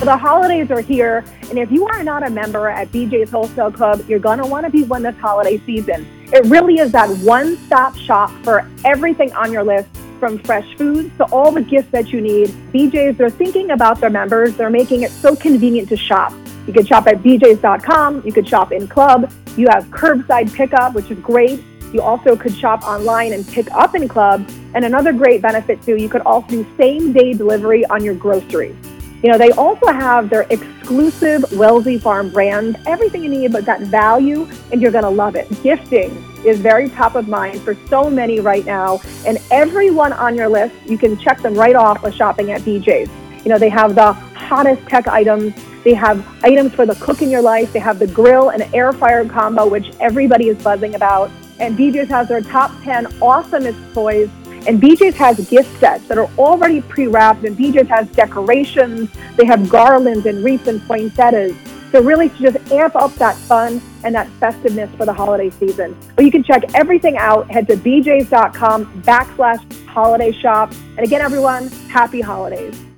the holidays are here, and if you are not a member at BJ's Wholesale Club, you're going to want to be one this holiday season. It really is that one stop shop for everything on your list from fresh foods to all the gifts that you need. BJ's, they're thinking about their members. They're making it so convenient to shop. You can shop at bjs.com. You could shop in club. You have curbside pickup, which is great. You also could shop online and pick up in club. And another great benefit too, you could also do same day delivery on your groceries. You know, they also have their exclusive Wellsley Farm brand, everything you need but that value, and you're going to love it. Gifting is very top of mind for so many right now, and everyone on your list, you can check them right off with shopping at BJ's. You know, they have the hottest tech items. They have items for the cook in your life. They have the grill and air fryer combo, which everybody is buzzing about. And BJ's has their top 10 awesomest toys and BJ's has gift sets that are already pre-wrapped, and BJ's has decorations. They have garlands and wreaths and poinsettias. So really to just amp up that fun and that festiveness for the holiday season. But you can check everything out. Head to bjs.com backslash holiday shop. And again, everyone, happy holidays.